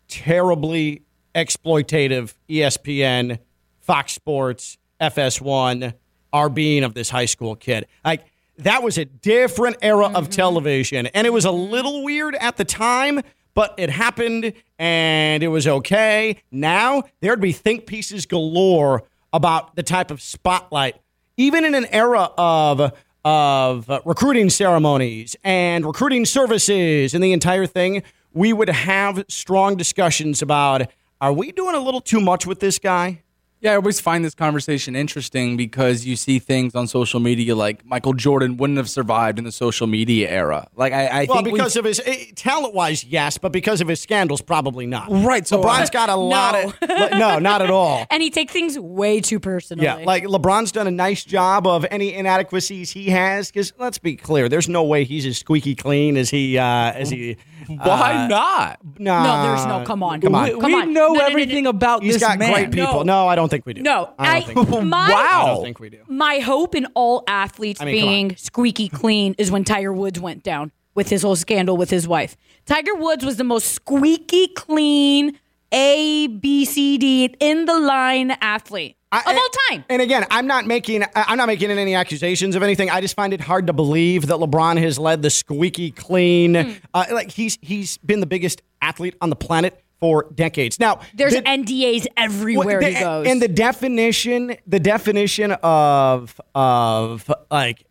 terribly exploitative ESPN, Fox Sports, FS1 are being of this high school kid. Like that was a different era of mm-hmm. television and it was a little weird at the time, but it happened and it was okay. Now there'd be think pieces galore about the type of spotlight even in an era of of recruiting ceremonies and recruiting services and the entire thing, we would have strong discussions about are we doing a little too much with this guy? Yeah, I always find this conversation interesting because you see things on social media like Michael Jordan wouldn't have survived in the social media era. Like I, I Well, think because of his eh, talent wise, yes, but because of his scandals, probably not. Right, so LeBron's I- got a lot of no, not at all. And he takes things way too personally. Yeah, like LeBron's done a nice job of any inadequacies he has. Because let's be clear, there's no way he's as squeaky clean as he uh, as he. why not? Nah, no, there's no. Come on, come on. We, come we on. know No, no, no, no. everything about He's this got man. great people. No. No. I don't think we do. No, I don't think we do. my, I Wow. don't think we do. My hope in all athletes I mean, being squeaky clean is when Tiger Woods went down with his whole scandal with his wife. Tiger Woods was the most squeaky clean A B C D in the line athlete I- of all time. And again, I'm not making I- I'm not making any accusations of anything. I just find it hard to believe that LeBron has led the squeaky clean. Hmm. Uh, like he's he's been the biggest athlete on the planet for decades. Now There's the- NDAs everywhere the- he goes. And the definition, the definition of of like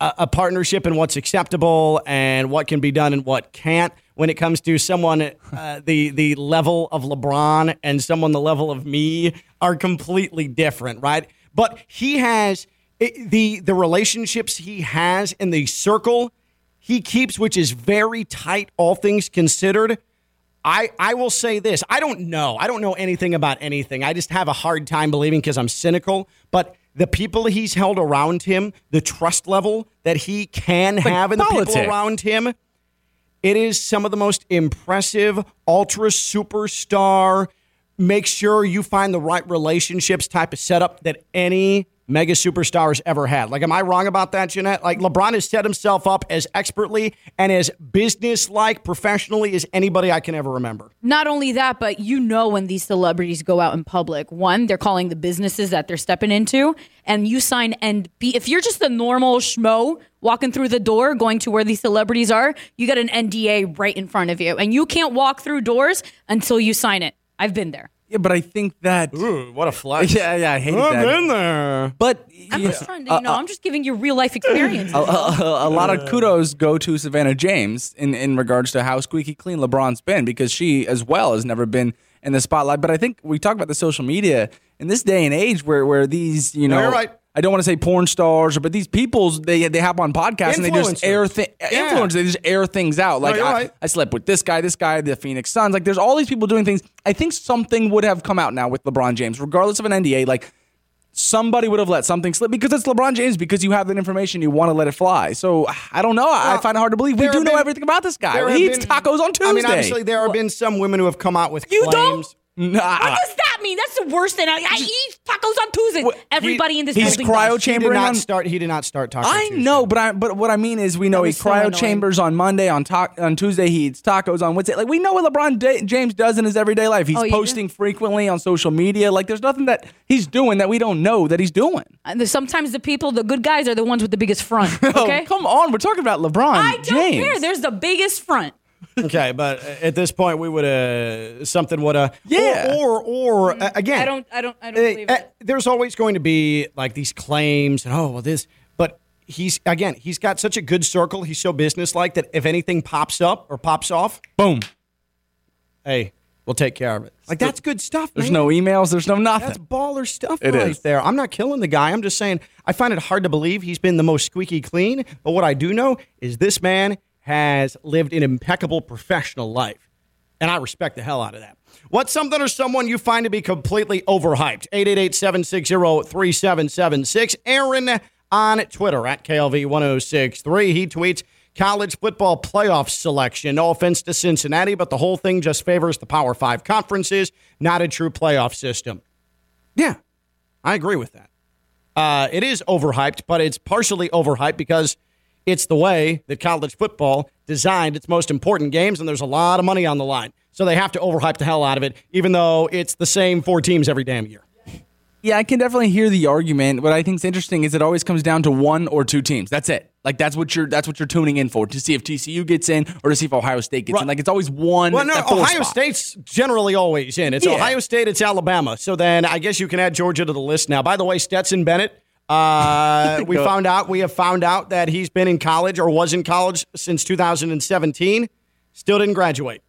a, a partnership and what's acceptable and what can be done and what can't when it comes to someone uh, the the level of LeBron and someone the level of me are completely different, right? But he has it, the the relationships he has in the circle he keeps, which is very tight, all things considered. I, I will say this. I don't know. I don't know anything about anything. I just have a hard time believing because I'm cynical. But the people he's held around him, the trust level that he can have in the people around him, it is some of the most impressive, ultra superstar, make sure you find the right relationships type of setup that any mega superstars ever had. Like, am I wrong about that, Jeanette? Like, LeBron has set himself up as expertly and as business like professionally as anybody I can ever remember. Not only that, but you know when these celebrities go out in public, one, they're calling the businesses that they're stepping into, and you sign and be if you're just a normal schmo walking through the door, going to where these celebrities are, you got an NDA right in front of you, and you can't walk through doors until you sign it. I've been there. Yeah, but I think that. Ooh, what a flex. Yeah, yeah, I hate I've that. been there. But I'm yeah, just trying to, you uh, know, I'm just giving you real life experience. a, a, a lot of kudos go to Savannah James in, in regards to how squeaky clean LeBron's been because she as well has never been in the spotlight. But I think we talk about the social media in this day and age where where these you know you're right. I don't want to say porn stars, but these people's they they hop on podcasts and they just air thi- Yeah. influencers. They just air things out. Like you're I, right. I slept with this guy, this guy, the Phoenix Suns. Like there's all these people doing things. I think something would have come out now with LeBron James, regardless of an NDA. Like somebody would have let something slip because it's LeBron James. Because you have that information, you want to let it fly. So I don't know. I find it hard to believe. We do know been- everything about this guy. He eats been- tacos on Tuesday. I mean, obviously, there have been some women who have come out with you claims. don't. Nah. what does that that mean? That's the worst thing. I, I eat tacos on Tuesdays. Everybody in this he's building cryo does. He did chambering not on- start. He did not start talking. I know, but I but what I mean is we know he was so cryo annoying. chambers on Monday, on ta- on Tuesday he eats tacos, on Wednesday. Like we know what LeBron Da- James does in his everyday life. He's Oh, you do? posting frequently on social media. Like there's nothing that he's doing that we don't know that he's doing. Uh, and there's- sometimes the people, the good guys, are the ones with the biggest front. Okay. Oh, come on, we're talking about LeBron I don't James. care. There's the biggest front. Okay, but at this point, we would uh something would uh Yeah. or or, or uh, again. I don't. I don't. I don't uh, believe uh, it. there's always going to be like these claims and oh well this, but he's again he's got such a good circle. He's so businesslike that if anything pops up or pops off, Boom. hey, we'll take care of it. Like that's good stuff. There's man. no emails. There's no nothing. That's baller stuff It right is. there. I'm not killing the guy. I'm just saying I find it hard to believe he's been the most squeaky clean. But what I do know is this man has lived an impeccable professional life. And I respect the hell out of that. What's something or someone you find to be completely overhyped? 888-760-3776. Aaron on Twitter at KLV1063. He tweets college football playoff selection. No offense to Cincinnati, but the whole thing just favors the Power Five conferences, not a true playoff system. Yeah, I agree with that. Uh, it is overhyped, but it's partially overhyped because it's the way that college football designed its most important games, and there's a lot of money on the line. So they have to overhype the hell out of it, even though it's the same four teams every damn year. Yeah, I can definitely hear the argument. What I think is interesting is it always comes down to one or two teams. That's it. Like that's what you're that's what you're tuning in for to see if TCU gets in or to see if Ohio State gets in. Like it's always one. Well, no, Ohio spot. State's generally always in. It's Yeah. Ohio State, it's Alabama. So then I guess you can add Georgia to the list now. By the way, Stetson Bennett, uh, we found out we have found out that he's been in college or was in college since 2017. Still didn't graduate.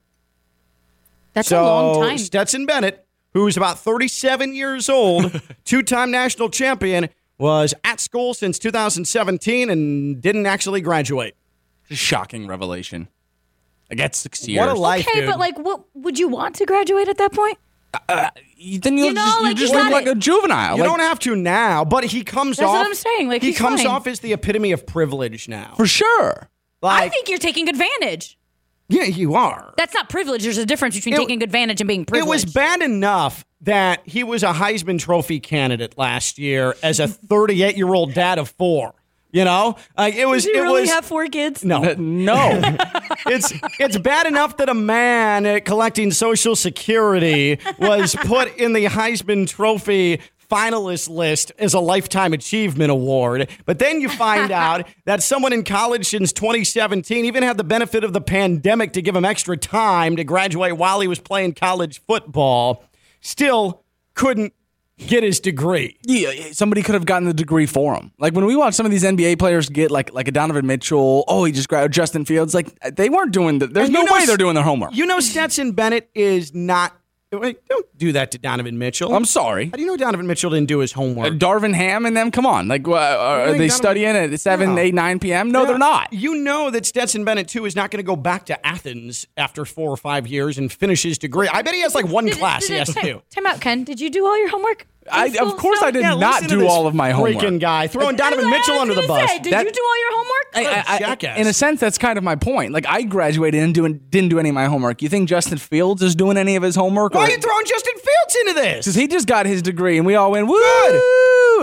That's so a long time. Stetson Bennett, who's about 37 years old, two-time national champion, was at school since 2017 and didn't actually graduate. Shocking revelation. I got six years. What a life, okay, dude. but like, what would you want to graduate at that point? You- then you'll You know, just, you like, just you look like it. a juvenile. You Like, don't have to now, but he comes That's off. what I'm saying, like, he comes fine. off as the epitome of privilege now. for sure. Like, I think you're taking advantage. yeah, you are. That's not privilege. There's a difference between It- taking advantage and being privileged. It was bad enough that he was a Heisman Trophy candidate last year as a 38 year old dad of four. You know, like it was. Does he it really was have four kids? no. No. it's it's bad enough that a man uh, collecting Social Security was put in the Heisman Trophy finalist list as a lifetime achievement award. But then you find out that someone in college since 2017 even had the benefit of the pandemic to give him extra time to graduate while he was playing college football. Still couldn't get his degree. Yeah, somebody could have gotten the degree for him. Like when we watch some of these NBA players get like like a Donovan Mitchell, oh he just grabbed Justin Fields. Like they weren't doing the. There's no know way they're doing their homework. You know Stetson Bennett is not. Wait, don't do that to Donovan Mitchell. I'm sorry. How do you know Donovan Mitchell didn't do his homework? Uh, Darvin Ham and them, come on. Like, uh, are they Donovan- studying at 7, No. 8, 9 p.m.? No, Yeah. they're not. You know that Stetson Bennett too is not going to go back to Athens after four or five years and finish his degree. I bet he has like one Did- class he did- has to do. Time out, Ken. Did you do all your homework? I, of course, still? I did Yeah, not do all of my homework. Freaking guy throwing Donovan Mitchell under the bus. say. Did That- you do all your homework? I- I- I- jackass. in a sense, that's kind of my point. Like, I graduated and doing, didn't do any of my homework. You think Justin Fields is doing any of his homework? Why or- are you throwing Justin Fields into this? Because he just got his degree and we all went, woo!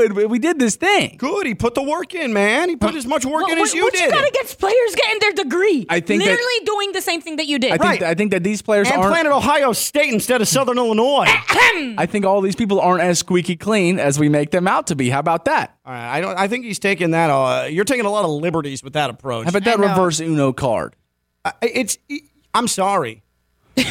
And we- we did this thing. Good. He put the work in, man. He put as much work What, in what, as you what did. you got against players getting their degree? I think that- literally doing the same thing that you did. I think, Right. I think that these players and aren't. playing at Ohio State instead of Southern Illinois. I think all these people aren't as squeaky clean as we make them out to be. How about that? All right, I don't. I think he's taking that. Uh, you're taking a lot of liberties with that approach. How about that reverse Uno card? I- it's. I'm sorry.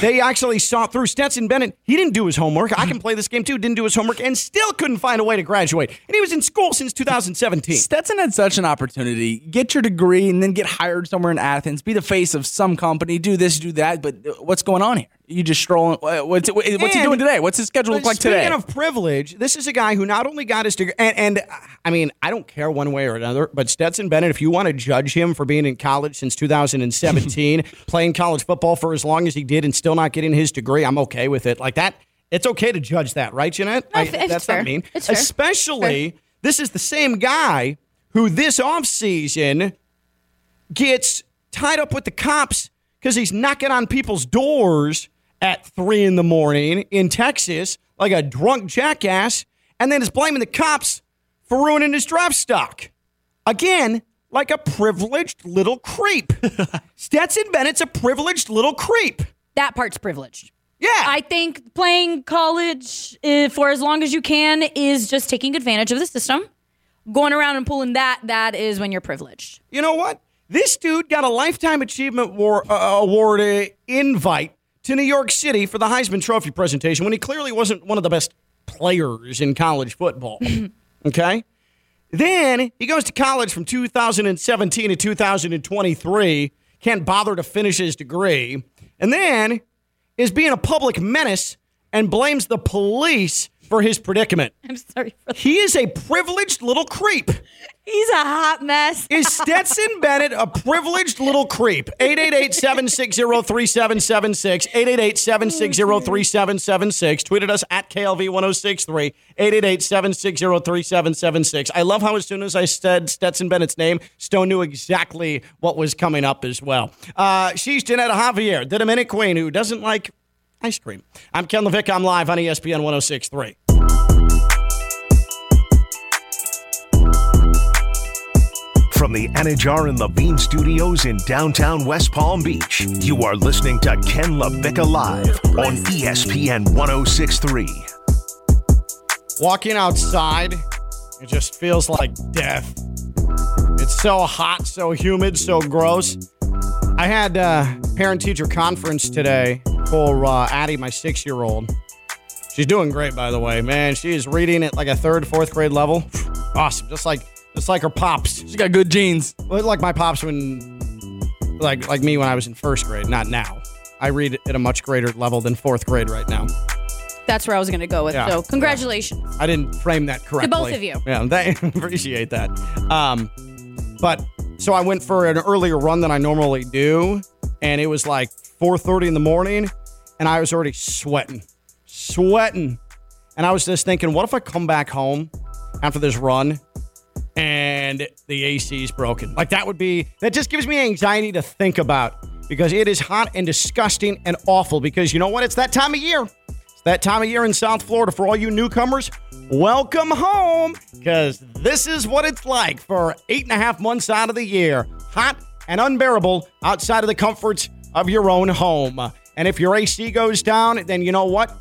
They actually saw through Stetson Bennett. He didn't do his homework. I can play this game too. Didn't do his homework and still couldn't find a way to graduate. And he was in school since 2017. Stetson had such an opportunity. Get your degree and then get hired somewhere in Athens. Be the face of some company. Do this, do that. But uh, what's going on here? You just strolling. uh, What's what's he doing today? What's his schedule look like today? Speaking today? of privilege, this is a guy who not only got his degree, and, and I mean, I don't care one way or another, but Stetson Bennett, if you want to judge him for being in college since 2017, playing college football for as long as he did and still not getting his degree, I'm okay with it. Like that, it's okay to judge that, right, Jeanette? No, I- it's- it's that's fair. not mean. It's fair. Especially, this is the same guy who this offseason gets tied up with the cops because he's knocking on people's doors at three in the morning in Texas, like a drunk jackass and then is blaming the cops for ruining his draft stock. Again, like a privileged little creep. Stetson Bennett's a privileged little creep. That part's privileged. Yeah. I think playing college uh, for as long as you can is just taking advantage of the system. Going around and pulling that, that is when you're privileged. you know what? This dude got a Lifetime Achievement War, uh, Award uh, invite to New York City for the Heisman Trophy presentation when he clearly wasn't one of the best players in college football. okay? Then he goes to college from 2017 to 2023, can't bother to finish his degree, and then is being a public menace and blames the police for his predicament. I'm sorry. He is a privileged little creep. He's a hot mess. Is Stetson Bennett a privileged little creep? 888-760-3776. 888-760-3776. Tweeted us at KLV1063. 888-760-3776. I love how as soon as I said Stetson Bennett's name, Stone knew exactly what was coming up as well. Uh, she's Jeanette Javier, the Dominic Queen, who doesn't like ice cream. I'm Ken LaVicka. I'm live on ESPN 1063. From the Anidjar and Levine Studios in downtown West Palm Beach, you are listening to Ken LaVicka Live on ESPN 1063. Walking outside, it just feels like death. It's so hot, so humid, so gross. I had a parent teacher conference today for uh, Addie, my six year old. She's doing great, by the way. Man, she is reading at like a third, fourth grade level. Awesome. Just like just like her pops. She's got good genes. Well, like my pops when like like me when I was in first grade, not now. I read at a much greater level than fourth grade right now. That's where I was going to go with. Yeah. So, congratulations. I didn't frame that correctly. To both of you. Yeah, I appreciate that. Um, but so I went for an earlier run than I normally do, and it was like 4:30 in the morning, and I was already sweating, sweating, and I was just thinking, what if I come back home after this run and the AC is broken? Like that would be that just gives me anxiety to think about because it is hot and disgusting and awful. Because you know what? It's that time of year. It's that time of year in South Florida for all you newcomers. Welcome home, because this is what it's like for eight and a half months out of the year. Hot and unbearable outside of the comforts of your own home. And if your AC goes down, then you know what?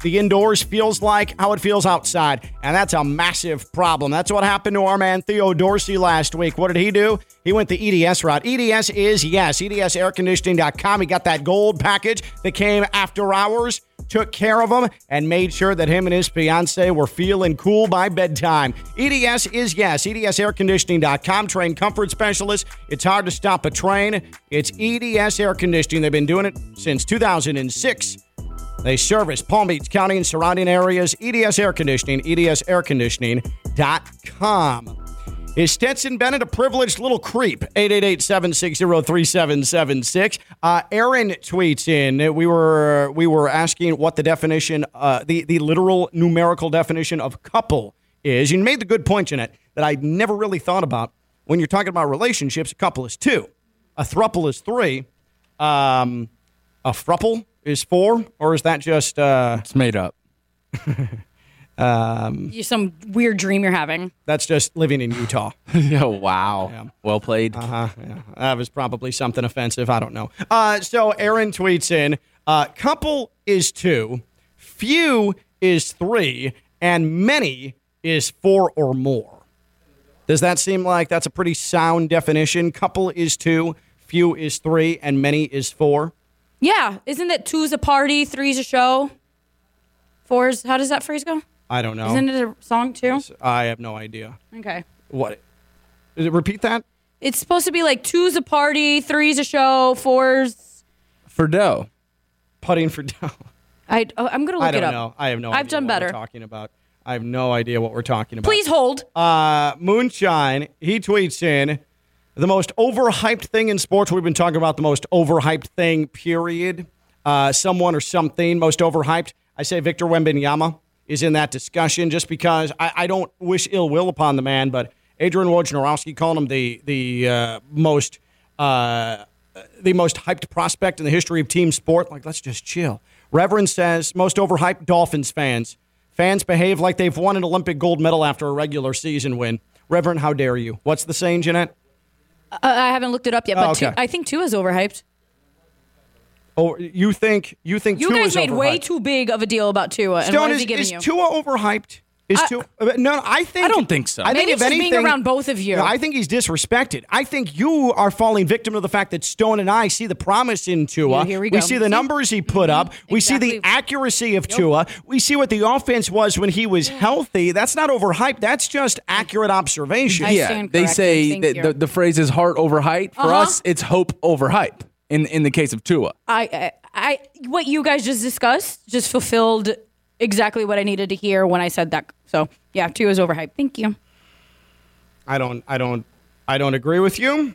The indoors feels like how it feels outside. And that's a massive problem. That's what happened to our man Theo Dorsey last week. What did he do? He went the EDS route. EDS is, yes, EDSairconditioning.com. He got that gold package that came after hours, took care of him, and made sure that him and his fiance were feeling cool by bedtime. EDS is, yes, EDSairconditioning.com. Trained comfort specialist. It's hard to stop a train. It's EDS Air Conditioning. They've been doing it since 2006. They service Palm Beach County and surrounding areas. EDS Air Conditioning, edsairconditioning.com. Is Stetson Bennett a privileged little creep? 888-760-3776. Uh, Aaron tweets in. We were we were asking what the definition, uh, the the literal numerical definition of couple is. You made the good point, Jeanette, that I never really thought about. When you're talking about relationships, a couple is two, a thruple is three, um, a fruple is four, or is that just uh, It's made up. You- Some weird dream you're having. that's just living in Utah? yeah, wow. Well played. Uh, yeah, that was probably something offensive. I don't know. Uh, so Aaron tweets in: uh, "Couple is two, few is three, and many is four or more." Does that seem like that's a pretty sound definition? Couple is two, few is three, and many is four. Yeah. Isn't it two's a party, three's a show? Four's, how does that phrase go? I don't know. Isn't it a song too? I have no idea. Okay. What? Is it repeat that? It's supposed to be like two's a party, three's a show, four's. For dough. Putting for dough. I, oh, I'm going to look I don't it up. know. I have no. I've idea done what better. We're talking about. I have no idea what we're talking about. Please hold. Uh, Moonshine, he tweets in the most overhyped thing in sports. We've been talking about the most overhyped thing, period. Uh, someone or something most overhyped. I say Victor Wembanyama is in that discussion just because I, I don't wish ill will upon the man, but Adrian Wojnarowski called him the the uh, most uh, the most hyped prospect in the history of team sport. Like, let's just chill. Reverend says most overhyped Dolphins fans. Fans behave like they've won an Olympic gold medal after a regular season win. Reverend, how dare you? What's the saying, Jeanette? Uh, I haven't looked it up yet, but Oh, okay. two, I think Tua is overhyped. Oh, you think you think You Tua guys is made way too big of a deal about Tua. And Stone, what is is, he giving is you? Tua overhyped? Is I- Tua, uh, no, I think I don't think so. I Maybe think if just being anything, around both of you. No, I think he's disrespected. I think you are falling victim to the fact that Stone and I see the promise in Tua. Yeah, here we go. see the See? numbers he put up. We see the accuracy of Tua. We see what the offense was when he was healthy. That's not overhyped. That's just accurate observation. I yeah, stand they say Thank that the, the phrase is heart over height. For Uh-huh. us, it's hope over hype. In in the case of Tua, I, I, I, what you guys just discussed just fulfilled exactly what I needed to hear when I said that. So yeah, Tua is overhyped. Thank you. I don't. I don't. I don't agree with you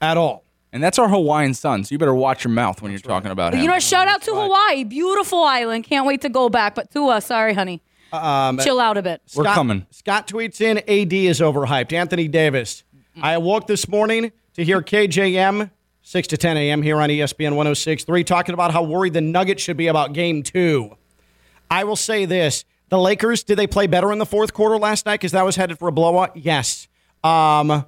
at all. and that's our Hawaiian son. So you better watch your mouth when you're talking about him. You know, shout out to Hawaii, beautiful island. Can't wait to go back. But Tua, sorry, honey, Um, chill out a bit. We're Scott- coming. Scott tweets in AD is overhyped. Anthony Davis. I awoke this morning to hear KJM 6 to 10 a.m. here on ESPN 1063 talking about how worried the Nuggets should be about game two. I will say this. The Lakers, did they play better in the fourth quarter last night because that was headed for a blowout? Yes. Um,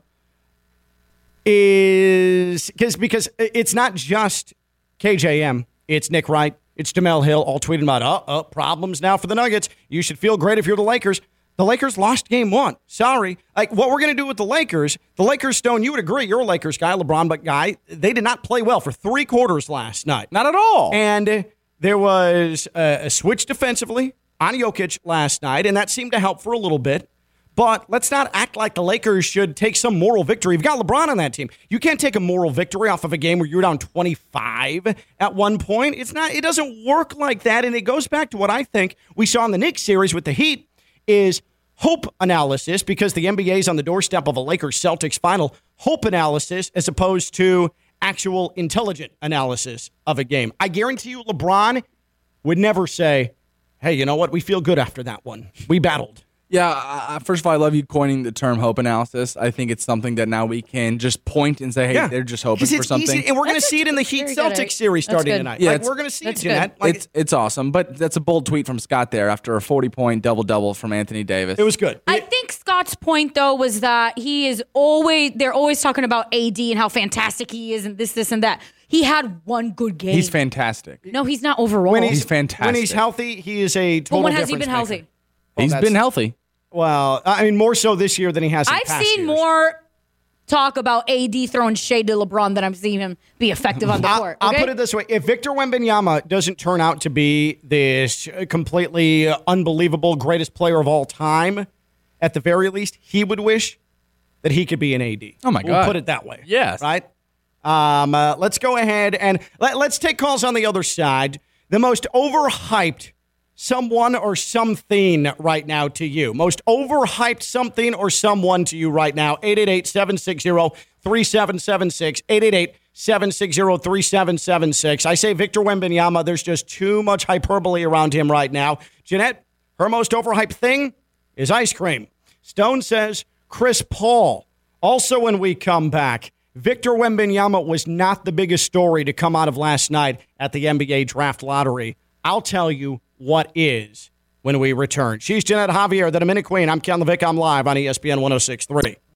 is because because it's not just KJM. It's Nick Wright. It's Jemele Hill all tweeting about uh, uh problems now for the Nuggets. You should feel great if you're the Lakers. The Lakers lost game one. Sorry. Like what we're gonna do with the Lakers, the Lakers Stone, you would agree, you're a Lakers guy, LeBron but guy. They did not play well for three quarters last night. Not at all. And there was a, a switch defensively on Jokic last night, and that seemed to help for a little bit. But let's not act like the Lakers should take some moral victory. You've got LeBron on that team. You can't take a moral victory off of a game where you're down 25 at one point. It's not. It doesn't work like that. And it goes back to what I think we saw in the Knicks series with the Heat is hope analysis because the NBA is on the doorstep of a Lakers Celtics final. Hope analysis as opposed to actual intelligent analysis of a game. I guarantee you, LeBron would never say, "Hey, you know what? We feel good after that one. We battled." Yeah, I, I- first of all, I love you coining the term hope analysis. I think it's something that now we can just point and say, hey, they're just hoping for something. easy, and we're going to see it in the Heat good. Celtics series That's starting good. tonight. Yeah, like we're going to see it, Jeanette. good. Like, it's it's awesome, but that's a bold tweet from Scott there after a 40 point double double from Anthony Davis. it was good. I think Scott's point though was that he is always they're always talking about AD and how fantastic he is and this, this, and that. He had one good game. He's fantastic. No, he's not overall. when he's fantastic. When he's healthy, he is a total but when has he been difference maker. healthy? He's oh, that's- been healthy. Well, I mean, more so this year than he has. In I've past seen years. more talk about AD throwing shade to LeBron than I've seen him be effective on the I'll, court. I'll put it this way: If Victor Wembanyama doesn't turn out to be this completely unbelievable greatest player of all time, at the very least, he would wish that he could be an AD. Oh, my We'll God. put it that way. Yes. Right. Um, uh, let's go ahead and let, let's take calls on the other side. The most overhyped someone or something right now to you. Most overhyped something or someone to you right now. 888 760 3776. 888 760 3776. I say Victor Wembanyama, there's just too much hyperbole around him right now. Jeanette, her most overhyped thing is ice cream. Stone says Chris Paul. Also, when we come back, Victor Wembanyama was not the biggest story to come out of last night at the NBA draft lottery. I'll tell you what is when we return. She's Jeanette Javier, the Dominic Queen. I'm Ken LaVicka. I'm live on ESPN 1063.